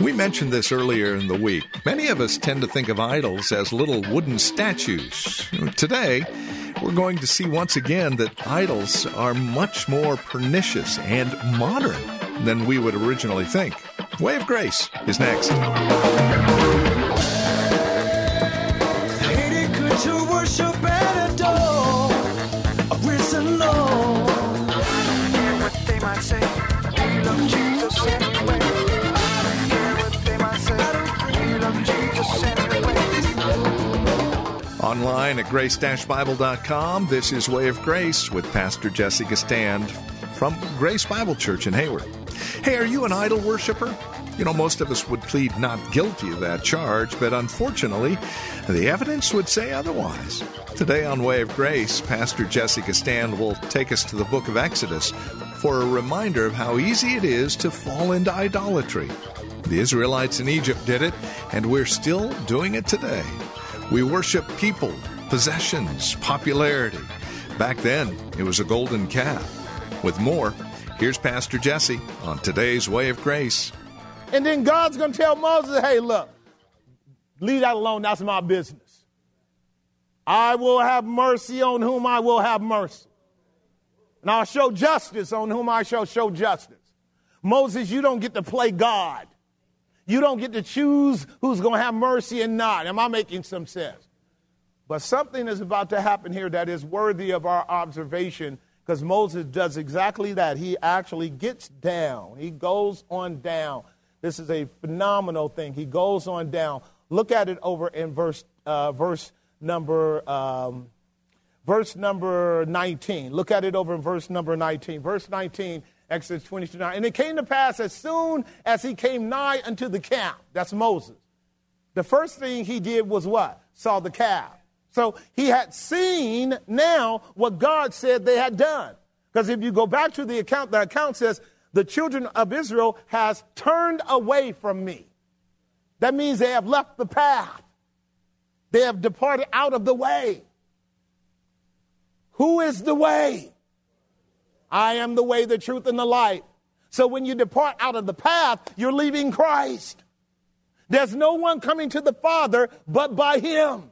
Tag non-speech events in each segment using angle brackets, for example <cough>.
We mentioned this earlier in the week. Many of us tend to think of idols as little wooden statues. Today, we're going to see once again that idols are much more pernicious and modern than we would originally think. Way of Grace is next. Online at grace-bible.com. This is Way of Grace with Pastor Jesse Gistand from Grace Bible Church in Hayward. Hey, are you an idol worshiper? You know, most of us would plead not guilty of that charge, but unfortunately, the evidence would say otherwise. Today on Way of Grace, Pastor Jesse Gistand will take us to the book of Exodus for a reminder of how easy it is to fall into idolatry. The Israelites in Egypt did it, and we're still doing it today. We worship people, possessions, popularity. Back then, it was a golden calf. With more, here's Pastor Jesse on today's Way of Grace. And then God's going to tell Moses, hey, look, leave that alone. That's my business. I will have mercy on whom I will have mercy. And I'll show justice on whom I shall show justice. Moses, you don't get to play God. You don't get to choose who's going to have mercy and not. Am I making some sense? But something is about to happen here that is worthy of our observation because Moses does exactly that. He actually gets down, he goes on down. This is a phenomenal thing. He goes on down. Look at it over in verse, uh, verse number. Um, verse number 19. Look at it over in verse number 19. Verse 19 Exodus 22 9. And it came to pass as soon as he came nigh unto the camp, that's Moses, the first thing he did was what? Saw the calf. So he had seen now what God said they had done. Because if you go back to the account, the account says, the children of Israel has turned away from me. That means they have left the path. They have departed out of the way. Who is the way? I am the way, the truth, and the light. So when you depart out of the path, you're leaving Christ. There's no one coming to the Father but by Him.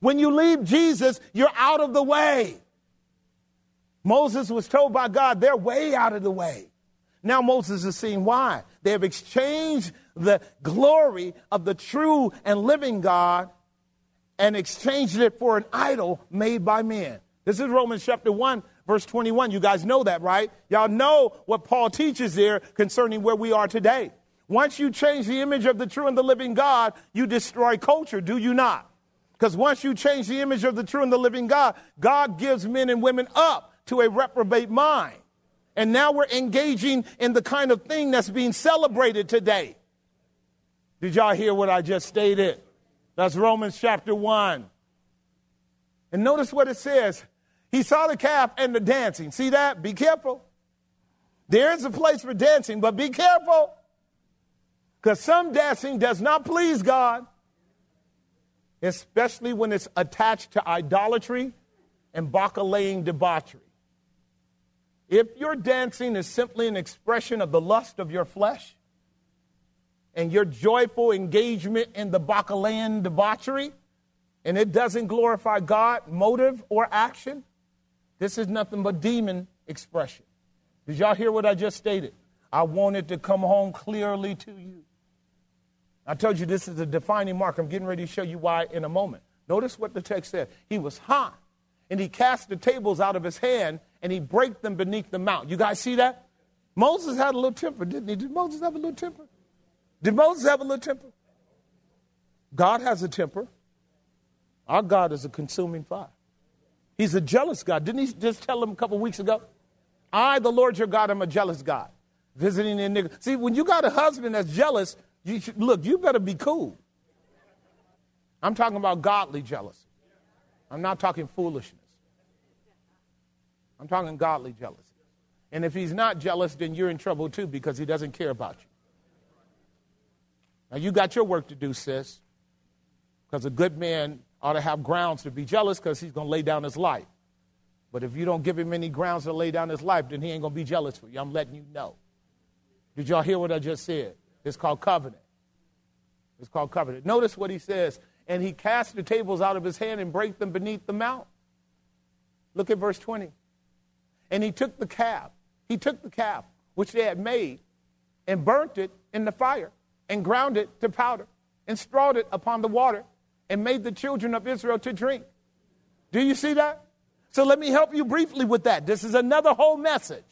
When you leave Jesus, you're out of the way. Moses was told by God, they're way out of the way. Now Moses is seeing why. They have exchanged the glory of the true and living God and exchanged it for an idol made by men. This is Romans chapter 1, verse 21. You guys know that, right? Y'all know what Paul teaches there concerning where we are today. Once you change the image of the true and the living God, you destroy culture, do you not? Because once you change the image of the true and the living God, God gives men and women up to a reprobate mind. And now we're engaging in the kind of thing that's being celebrated today. Did y'all hear what I just stated? That's Romans chapter 1. And notice what it says he saw the calf and the dancing. See that? Be careful. There is a place for dancing, but be careful. Because some dancing does not please God, especially when it's attached to idolatry and bacchanalian debauchery. If your dancing is simply an expression of the lust of your flesh and your joyful engagement in the bacchanalian debauchery, and it doesn't glorify God, motive or action, this is nothing but demon expression. Did y'all hear what I just stated? I wanted to come home clearly to you. I told you this is a defining mark. I'm getting ready to show you why in a moment. Notice what the text said. He was hot, and he cast the tables out of his hand, and he brake them beneath the mount. You guys see that? Moses had a little temper, didn't he? Did Moses have a little temper? Did Moses have a little temper? God has a temper. Our God is a consuming fire. He's a jealous God. Didn't he just tell him a couple weeks ago? I, the Lord your God, am a jealous God. Visiting in nigga. See, when you got a husband that's jealous, you should, look, you better be cool. I'm talking about godly jealousy. I'm not talking foolishness. I'm talking godly jealousy. And if he's not jealous, then you're in trouble too because he doesn't care about you. Now, you got your work to do, sis, because a good man ought to have grounds to be jealous because he's going to lay down his life. But if you don't give him any grounds to lay down his life, then he ain't going to be jealous for you. I'm letting you know. Did y'all hear what I just said? It's called covenant. It's called covenant. Notice what he says. And he cast the tables out of his hand and brake them beneath the mount. Look at verse 20. And he took the calf. He took the calf, which they had made, and burnt it in the fire, and ground it to powder, and strawed it upon the water, and made the children of Israel to drink. Do you see that? So let me help you briefly with that. This is another whole message.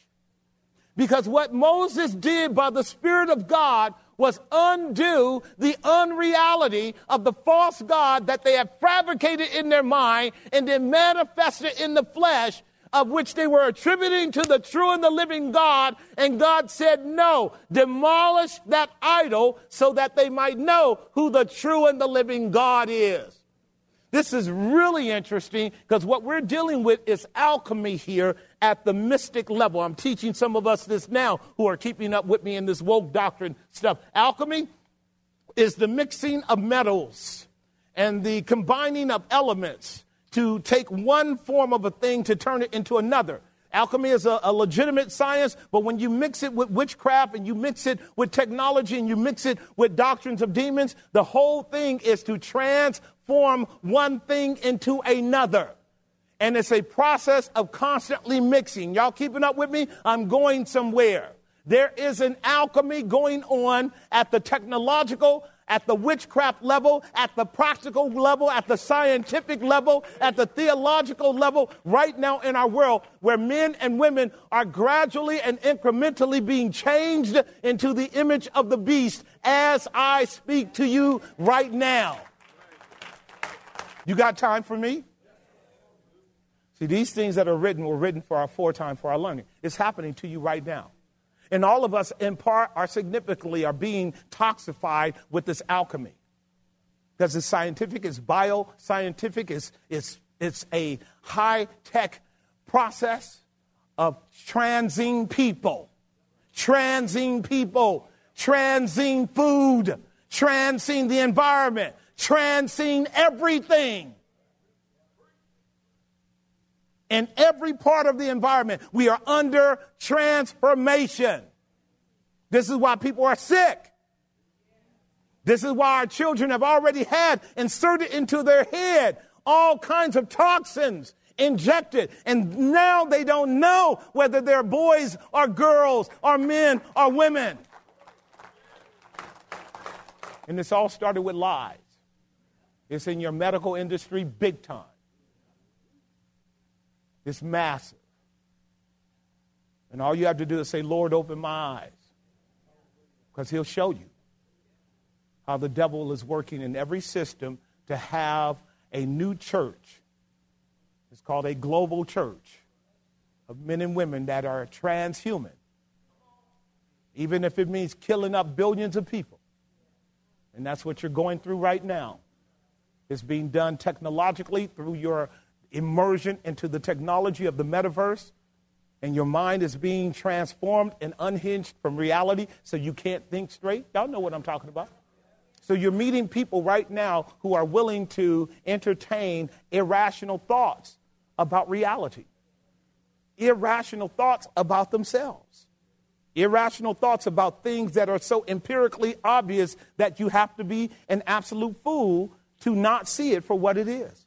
Because what Moses did by the Spirit of God was undo the unreality of the false God that they had fabricated in their mind and then manifested in the flesh, of which they were attributing to the true and the living God. And God said, No, demolish that idol so that they might know who the true and the living God is. This is really interesting because what we're dealing with is alchemy here at the mystic level. I'm teaching some of us this now who are keeping up with me in this woke doctrine stuff. Alchemy is the mixing of metals and the combining of elements to take one form of a thing to turn it into another. Alchemy is a, a, legitimate science, but when you mix it with witchcraft and you mix it with technology and you mix it with doctrines of demons, the whole thing is to transform one thing into another. And it's a process of constantly mixing. Y'all keeping up with me? I'm going somewhere. There is an alchemy going on at the technological, at the witchcraft level, at the practical level, at the scientific level, at the theological level, right now in our world, where men and women are gradually and incrementally being changed into the image of the beast as I speak to you right now. You got time for me? See, these things that are written were written for our foretime, for our learning. It's happening to you right now. And all of us, in part, are significantly are being toxified with this alchemy. Because it's scientific, it's bioscientific, it's, it's, it's a high tech process of transing people, transing people, transing food, transing the environment, transing everything. In every part of the environment, we are under transformation. This is why people are sick. This is why our children have already had inserted into their head all kinds of toxins injected. And now they don't know whether they're boys or girls or men or women. And this all started with lies. It's in your medical industry big time. It's massive. And all you have to do is say, Lord, open my eyes. Because he'll show you how the devil is working in every system to have a new church. It's called a global church of men and women that are transhuman, even if it means killing up billions of people. And that's what you're going through right now. It's being done technologically through your immersion into the technology of the metaverse, and your mind is being transformed and unhinged from reality so you can't think straight. Y'all know what I'm talking about. So you're meeting people right now who are willing to entertain irrational thoughts about reality, irrational thoughts about themselves, irrational thoughts about things that are so empirically obvious that you have to be an absolute fool to not see it for what it is.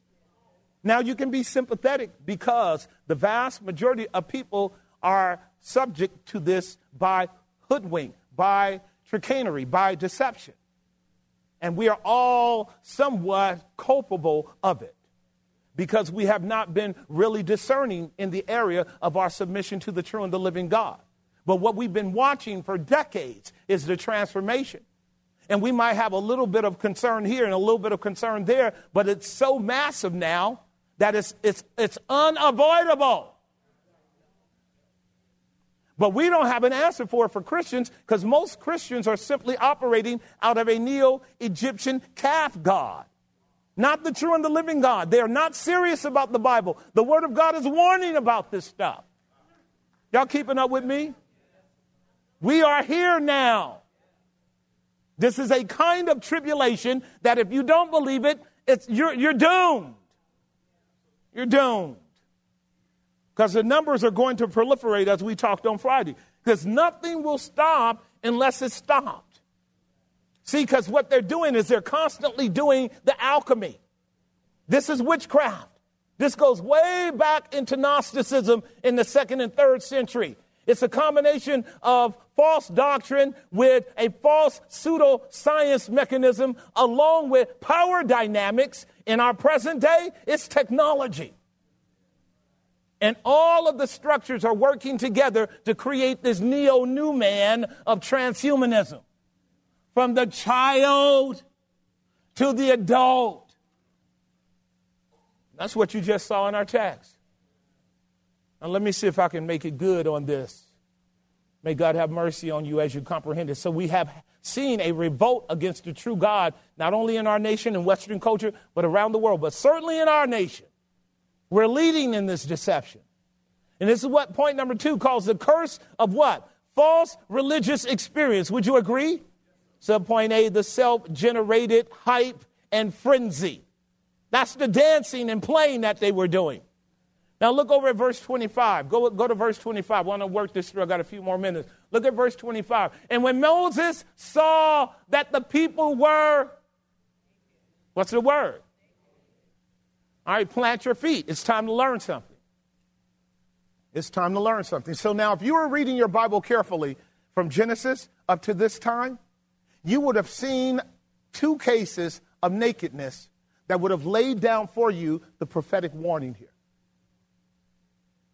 Now, you can be sympathetic because the vast majority of people are subject to this by hoodwink, by chicanery, by deception. And we are all somewhat culpable of it because we have not been really discerning in the area of our submission to the true and the living God. But what we've been watching for decades is the transformation. And we might have a little bit of concern here and a little bit of concern there, but it's so massive now that it's, it's, it's unavoidable. But we don't have an answer for it for Christians because most Christians are simply operating out of a neo Egyptian calf god, not the true and the living God. They are not serious about the Bible. The Word of God is warning about this stuff. Y'all keeping up with me? We are here now. This is a kind of tribulation that if you don't believe it, it's, you're, you're doomed. You're doomed. Because the numbers are going to proliferate as we talked on Friday. Because nothing will stop unless it's stopped. See, because what they're doing is they're constantly doing the alchemy. This is witchcraft. This goes way back into Gnosticism in the second and third century. It's a combination of false doctrine with a false pseudoscience mechanism, along with power dynamics. In our present day, it's technology. And all of the structures are working together to create this neo new man of transhumanism. From the child to the adult. That's what you just saw in our text. Now, let me see if I can make it good on this. May God have mercy on you as you comprehend it. So, we have seen a revolt against the true God, not only in our nation and Western culture, but around the world, but certainly in our nation. We're leading in this deception. And this is what point number two calls the curse of what? False religious experience. Would you agree? Subpoint A, the self generated hype and frenzy. That's the dancing and playing that they were doing. Now look over at verse 25. Go, go to verse 25. I want to work this through. I got a few more minutes. Look at verse 25. And when Moses saw that the people were, what's the word? All right, plant your feet. It's time to learn something. It's time to learn something. So now, if you were reading your Bible carefully from Genesis up to this time, you would have seen two cases of nakedness that would have laid down for you the prophetic warning here.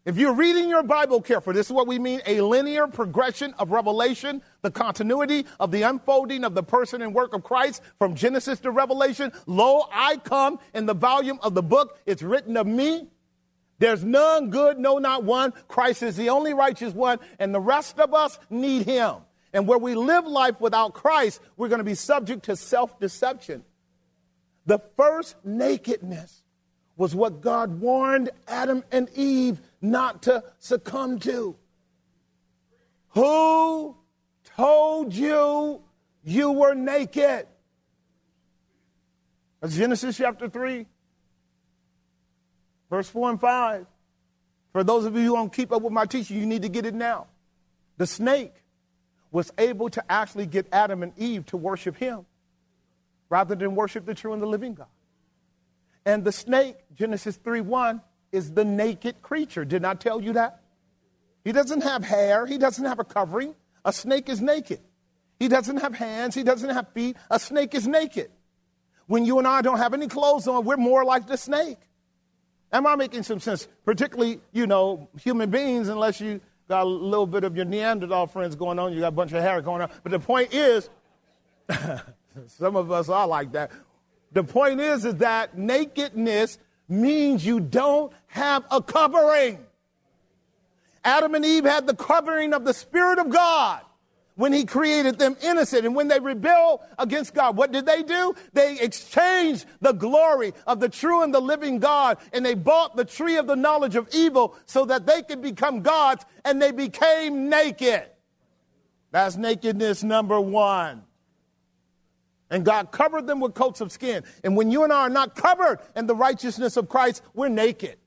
If you're reading your Bible carefully, this is what we mean a linear progression of revelation, the continuity of the unfolding of the person and work of Christ from Genesis to Revelation. Lo, I come in the volume of the book. It's written of me. There's none good, no, not one. Christ is the only righteous one, and the rest of us need him. And where we live life without Christ, we're going to be subject to self deception. The first nakedness was what God warned Adam and Eve not to succumb to. Who told you you were naked? That's Genesis chapter 3, verse 4 and 5. For those of you who don't keep up with my teaching, you need to get it now. The snake was able to actually get Adam and Eve to worship him rather than worship the true and the living God. And the snake, Genesis 3 1, is the naked creature. Did I tell you that? He doesn't have hair, he doesn't have a covering. A snake is naked. He doesn't have hands, he doesn't have feet. A snake is naked. When you and I don't have any clothes on, we're more like the snake. Am I making some sense? Particularly, you know, human beings, unless you got a little bit of your Neanderthal friends going on, you got a bunch of hair going on. But the point is, <laughs> some of us are like that. The point is, is that nakedness means you don't have a covering. Adam and Eve had the covering of the Spirit of God when he created them innocent. And when they rebel against God, what did they do? They exchanged the glory of the true and the living God and they bought the tree of the knowledge of evil so that they could become gods and they became naked. That's nakedness number one. And God covered them with coats of skin. And when you and I are not covered in the righteousness of Christ, we're naked.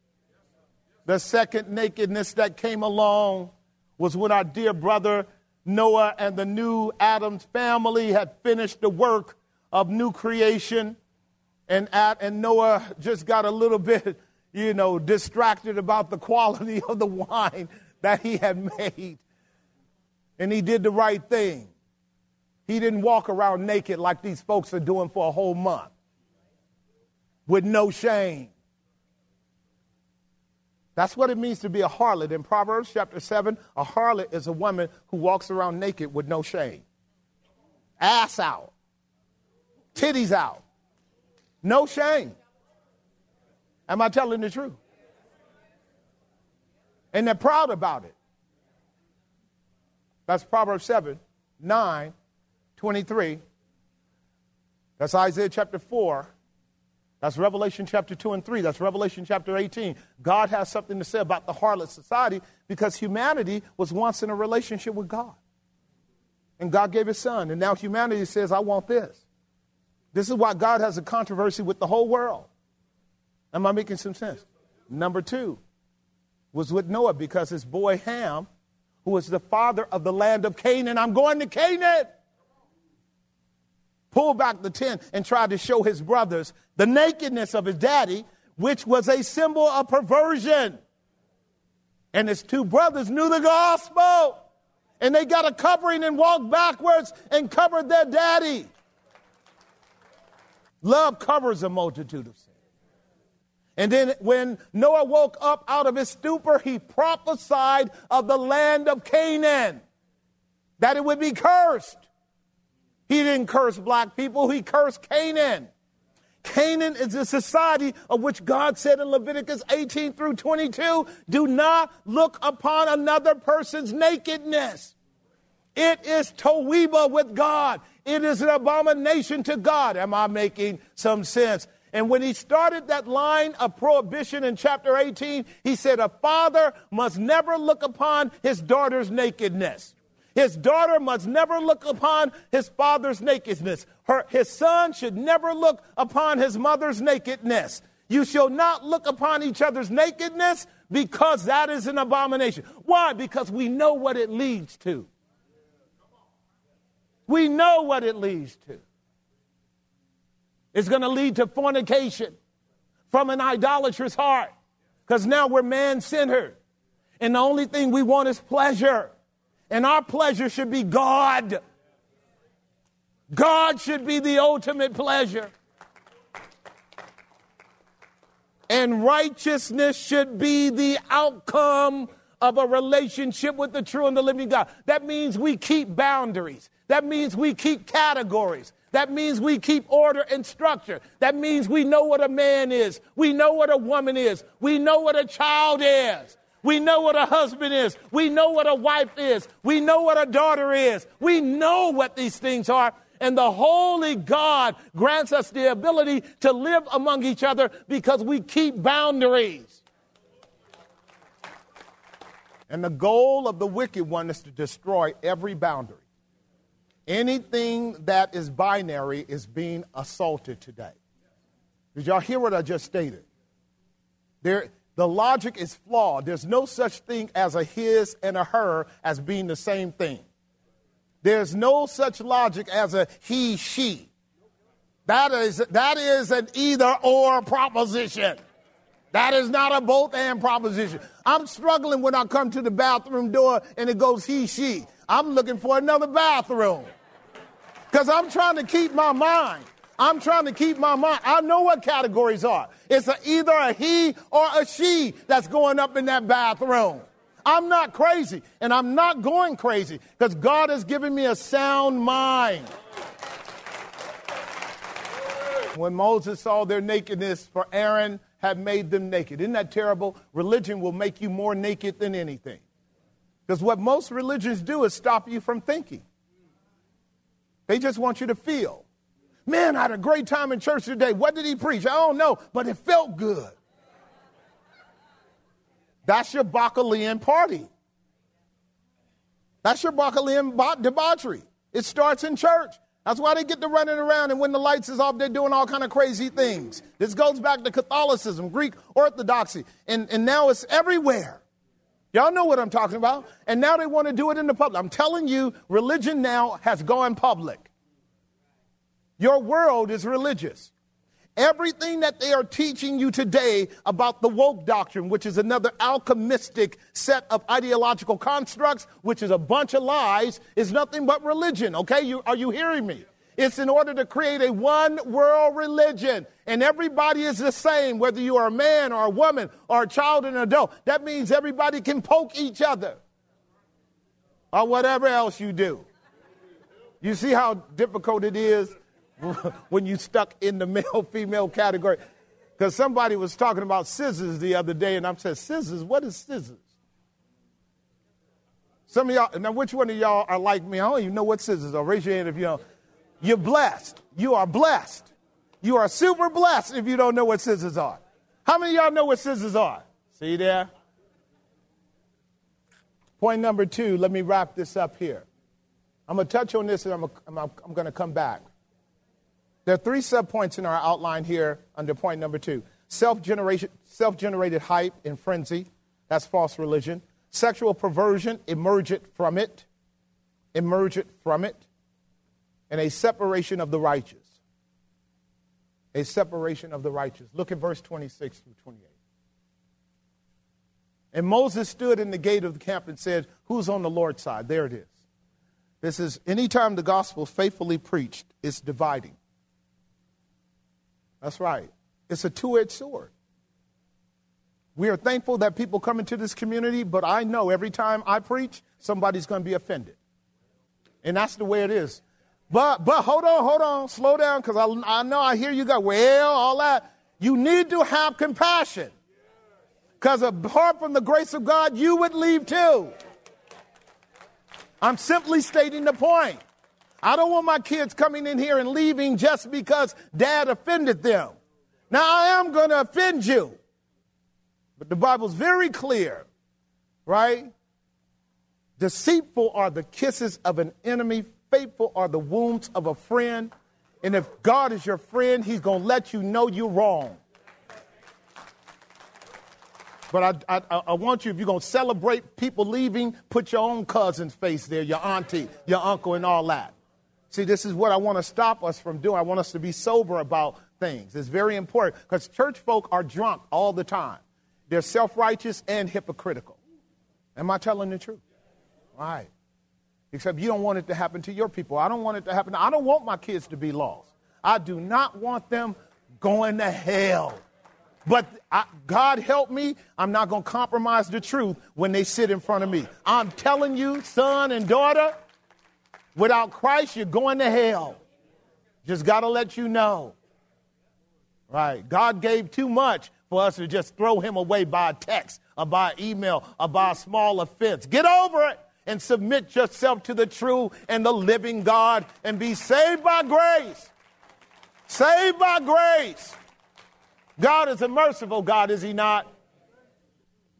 The second nakedness that came along was when our dear brother Noah and the new Adam's family had finished the work of new creation. And, and Noah just got a little <laughs> bit, you know, distracted about the quality of the wine that he had made. And he did the right thing. He didn't walk around naked like these folks are doing for a whole month with no shame. That's what it means to be a harlot. In Proverbs chapter 7, a harlot is a woman who walks around naked with no shame. Ass out, titties out, no shame. Am I telling the truth? And they're proud about it. That's Proverbs 7, 9, 23. That's Isaiah chapter 4. That's Revelation chapter 2 and 3. That's Revelation chapter 18. God has something to say about the harlot society because humanity was once in a relationship with God. And God gave his son. And now humanity says, I want this. This is why God has a controversy with the whole world. Am I making some sense? Number two was with Noah because his boy Ham, who was the father of the land of Canaan, I'm going to Canaan pulled back the tent and tried to show his brothers the nakedness of his daddy, which was a symbol of perversion. And his two brothers knew the gospel. And they got a covering and walked backwards and covered their daddy. Love covers a multitude of sins. And then when Noah woke up out of his stupor, he prophesied of the land of Canaan, that it would be cursed. He didn't curse black people, he cursed Canaan. Canaan is a society of which God said in Leviticus 18 through 22 do not look upon another person's nakedness. It is towiba with God. It is an abomination to God. Am I making some sense? And when he started that line of prohibition in chapter 18, he said, A father must never look upon his daughter's nakedness. His daughter must never look upon his father's nakedness. Her, his son should never look upon his mother's nakedness. You shall not look upon each other's nakedness because that is an abomination. Why? Because we know what it leads to. We know what it leads to. It's going to lead to fornication from an idolatrous heart because now we're man centered. And the only thing we want is pleasure. And our pleasure should be God. God should be the ultimate pleasure. And righteousness should be the outcome of a relationship with the true and the living God. That means we keep boundaries. That means we keep categories. That means we keep order and structure. That means we know what a man is. We know what a woman is. We know what a child is. We know what a husband is. We know what a wife is. We know what a daughter is. We know what these things are. And the Holy God grants us the ability to live among each other because we keep boundaries. And the goal of the wicked one is to destroy every boundary. Anything that is binary is being assaulted today. Did y'all hear what I just stated? There, the logic is flawed. There's no such thing as a his and a her as being the same thing. There's no such logic as a he, she. That is, that is an either or proposition. That is not a both and proposition. I'm struggling when I come to the bathroom door and it goes he, she. I'm looking for another bathroom because I'm trying to keep my mind. I'm trying to keep my mind. I know what categories are. It's a, either a he or a she that's going up in that bathroom. I'm not crazy, and I'm not going crazy because God has given me a sound mind. When Moses saw their nakedness, for Aaron had made them naked. Isn't that terrible? Religion will make you more naked than anything. Because what most religions do is stop you from thinking. They just want you to feel. Man, I had a great time in church today. What did he preach? I don't know, but it felt good. That's your Bacchanalian party. That's your Bacchanalian debauchery. It starts in church. That's why they get to running around, and when the lights is off, they're doing all kind of crazy things. This goes back to Catholicism, Greek Orthodoxy, and, and now it's everywhere. Y'all know what I'm talking about. And now they want to do it in the public. I'm telling you, religion now has gone public. Your world is religious. Everything that they are teaching you today about the woke doctrine, which is another alchemistic set of ideological constructs, which is a bunch of lies, is nothing but religion. Okay? You, are you hearing me? It's in order to create a one world religion. And everybody is the same, whether you are a man or a woman or a child and an adult. That means everybody can poke each other or whatever else you do. You see how difficult it is <laughs> when you stuck in the male female category. Because somebody was talking about scissors the other day, and I said, Scissors? What is scissors? Some of y'all, now which one of y'all are like me? I don't even know what scissors are. Raise your hand if you know. You're blessed. You are blessed. You are super blessed if you don't know what scissors are. How many of y'all know what scissors are? See there? Point number two, let me wrap this up here. I'm going to touch on this and I'm, I'm, I'm going to come back. There are three subpoints in our outline here under point number two self generated hype and frenzy. That's false religion. Sexual perversion, emergent from it. Emergent from it. And a separation of the righteous. A separation of the righteous. Look at verse 26 through 28. And Moses stood in the gate of the camp and said, Who's on the Lord's side? There it is. This is anytime the gospel faithfully preached, it's dividing. That's right. It's a two edged sword. We are thankful that people come into this community, but I know every time I preach, somebody's going to be offended. And that's the way it is. But, but hold on, hold on, slow down, because I, I know I hear you go, well, all that. You need to have compassion. Because apart from the grace of God, you would leave too. I'm simply stating the point. I don't want my kids coming in here and leaving just because dad offended them. Now, I am going to offend you. But the Bible's very clear, right? Deceitful are the kisses of an enemy, faithful are the wounds of a friend. And if God is your friend, he's going to let you know you're wrong. But I, I, I want you, if you're going to celebrate people leaving, put your own cousin's face there, your auntie, your uncle, and all that. See, this is what I want to stop us from doing. I want us to be sober about things. It's very important because church folk are drunk all the time. They're self righteous and hypocritical. Am I telling the truth? Right. Except you don't want it to happen to your people. I don't want it to happen. I don't want my kids to be lost. I do not want them going to hell. But I, God help me, I'm not going to compromise the truth when they sit in front of me. I'm telling you, son and daughter, without Christ, you're going to hell. Just got to let you know. Right? God gave too much for us to just throw him away by text or by email or by a small offense. Get over it and submit yourself to the true and the living God and be saved by grace. Saved by grace. God is a merciful God, is he not?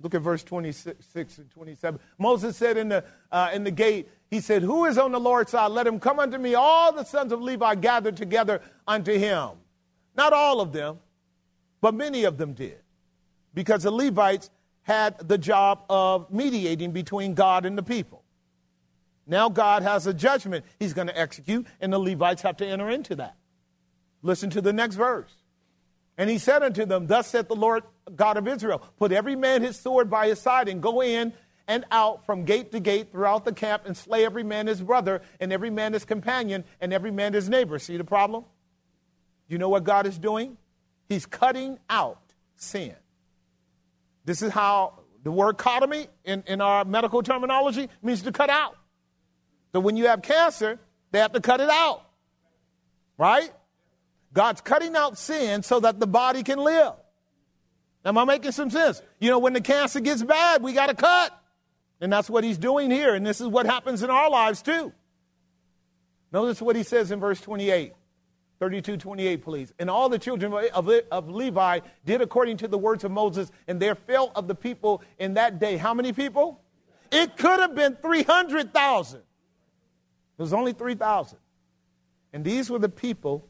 Look at verse 26 and 27. Moses said in the, uh, in the gate, he said, Who is on the Lord's side? Let him come unto me. All the sons of Levi gathered together unto him. Not all of them, but many of them did. Because the Levites had the job of mediating between God and the people. Now God has a judgment he's going to execute, and the Levites have to enter into that. Listen to the next verse. And he said unto them, Thus saith the Lord God of Israel, Put every man his sword by his side, and go in and out from gate to gate throughout the camp, and slay every man his brother, and every man his companion, and every man his neighbor. See the problem? You know what God is doing? He's cutting out sin. This is how the word cotomy in, in our medical terminology means to cut out. So when you have cancer, they have to cut it out. Right? God's cutting out sin so that the body can live. Am I making some sense? You know, when the cancer gets bad, we got to cut. And that's what he's doing here. And this is what happens in our lives too. Notice what he says in verse 28. 32, 28, please. And all the children of, of Levi did according to the words of Moses, and there fell of the people in that day. How many people? It could have been 300,000. It was only 3,000. And these were the people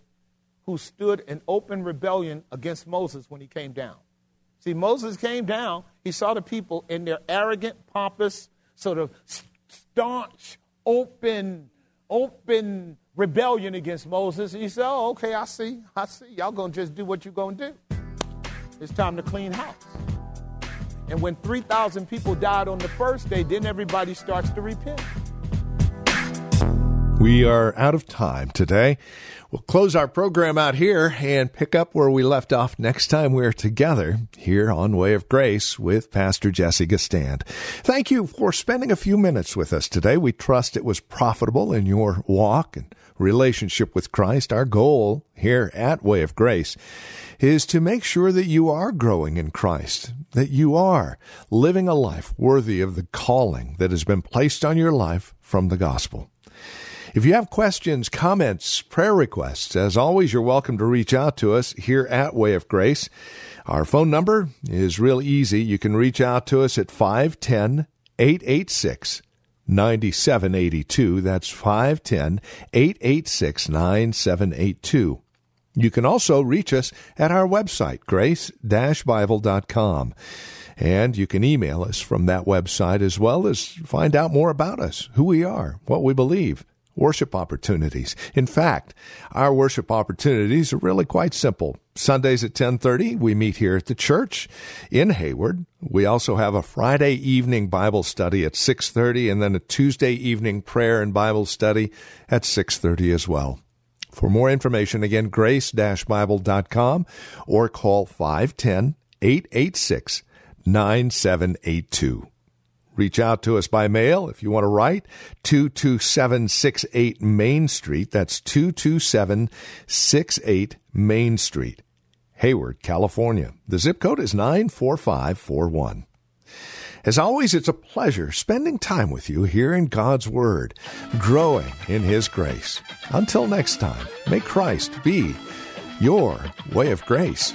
who stood in open rebellion against Moses when he came down. See, Moses came down, he saw the people in their arrogant, pompous, sort of staunch, open, open rebellion against Moses. And he said, Oh, okay, I see, I see. Y'all gonna just do what you're gonna do. It's time to clean house. And when 3,000 people died on the first day, then everybody starts to repent. We are out of time today. We'll close our program out here and pick up where we left off next time we're together here on Way of Grace with Pastor Jesse Gistand. Thank you for spending a few minutes with us today. We trust it was profitable in your walk and relationship with Christ. Our goal here at Way of Grace is to make sure that you are growing in Christ, that you are living a life worthy of the calling that has been placed on your life from the gospel. If you have questions, comments, prayer requests, as always, you're welcome to reach out to us here at Way of Grace. Our phone number is real easy. You can reach out to us at 510 886 9782. That's 510 886 9782. You can also reach us at our website, grace-bible.com. And you can email us from that website as well as find out more about us, who we are, what we believe worship opportunities. In fact, our worship opportunities are really quite simple. Sundays at 10:30 we meet here at the church in Hayward. We also have a Friday evening Bible study at 6:30 and then a Tuesday evening prayer and Bible study at 6:30 as well. For more information again grace-bible.com or call 510 886 9782. Reach out to us by mail if you want to write. 22768 Main Street. That's 22768 Main Street, Hayward, California. The zip code is 94541. As always, it's a pleasure spending time with you here in God's Word, growing in His grace. Until next time, may Christ be your way of grace.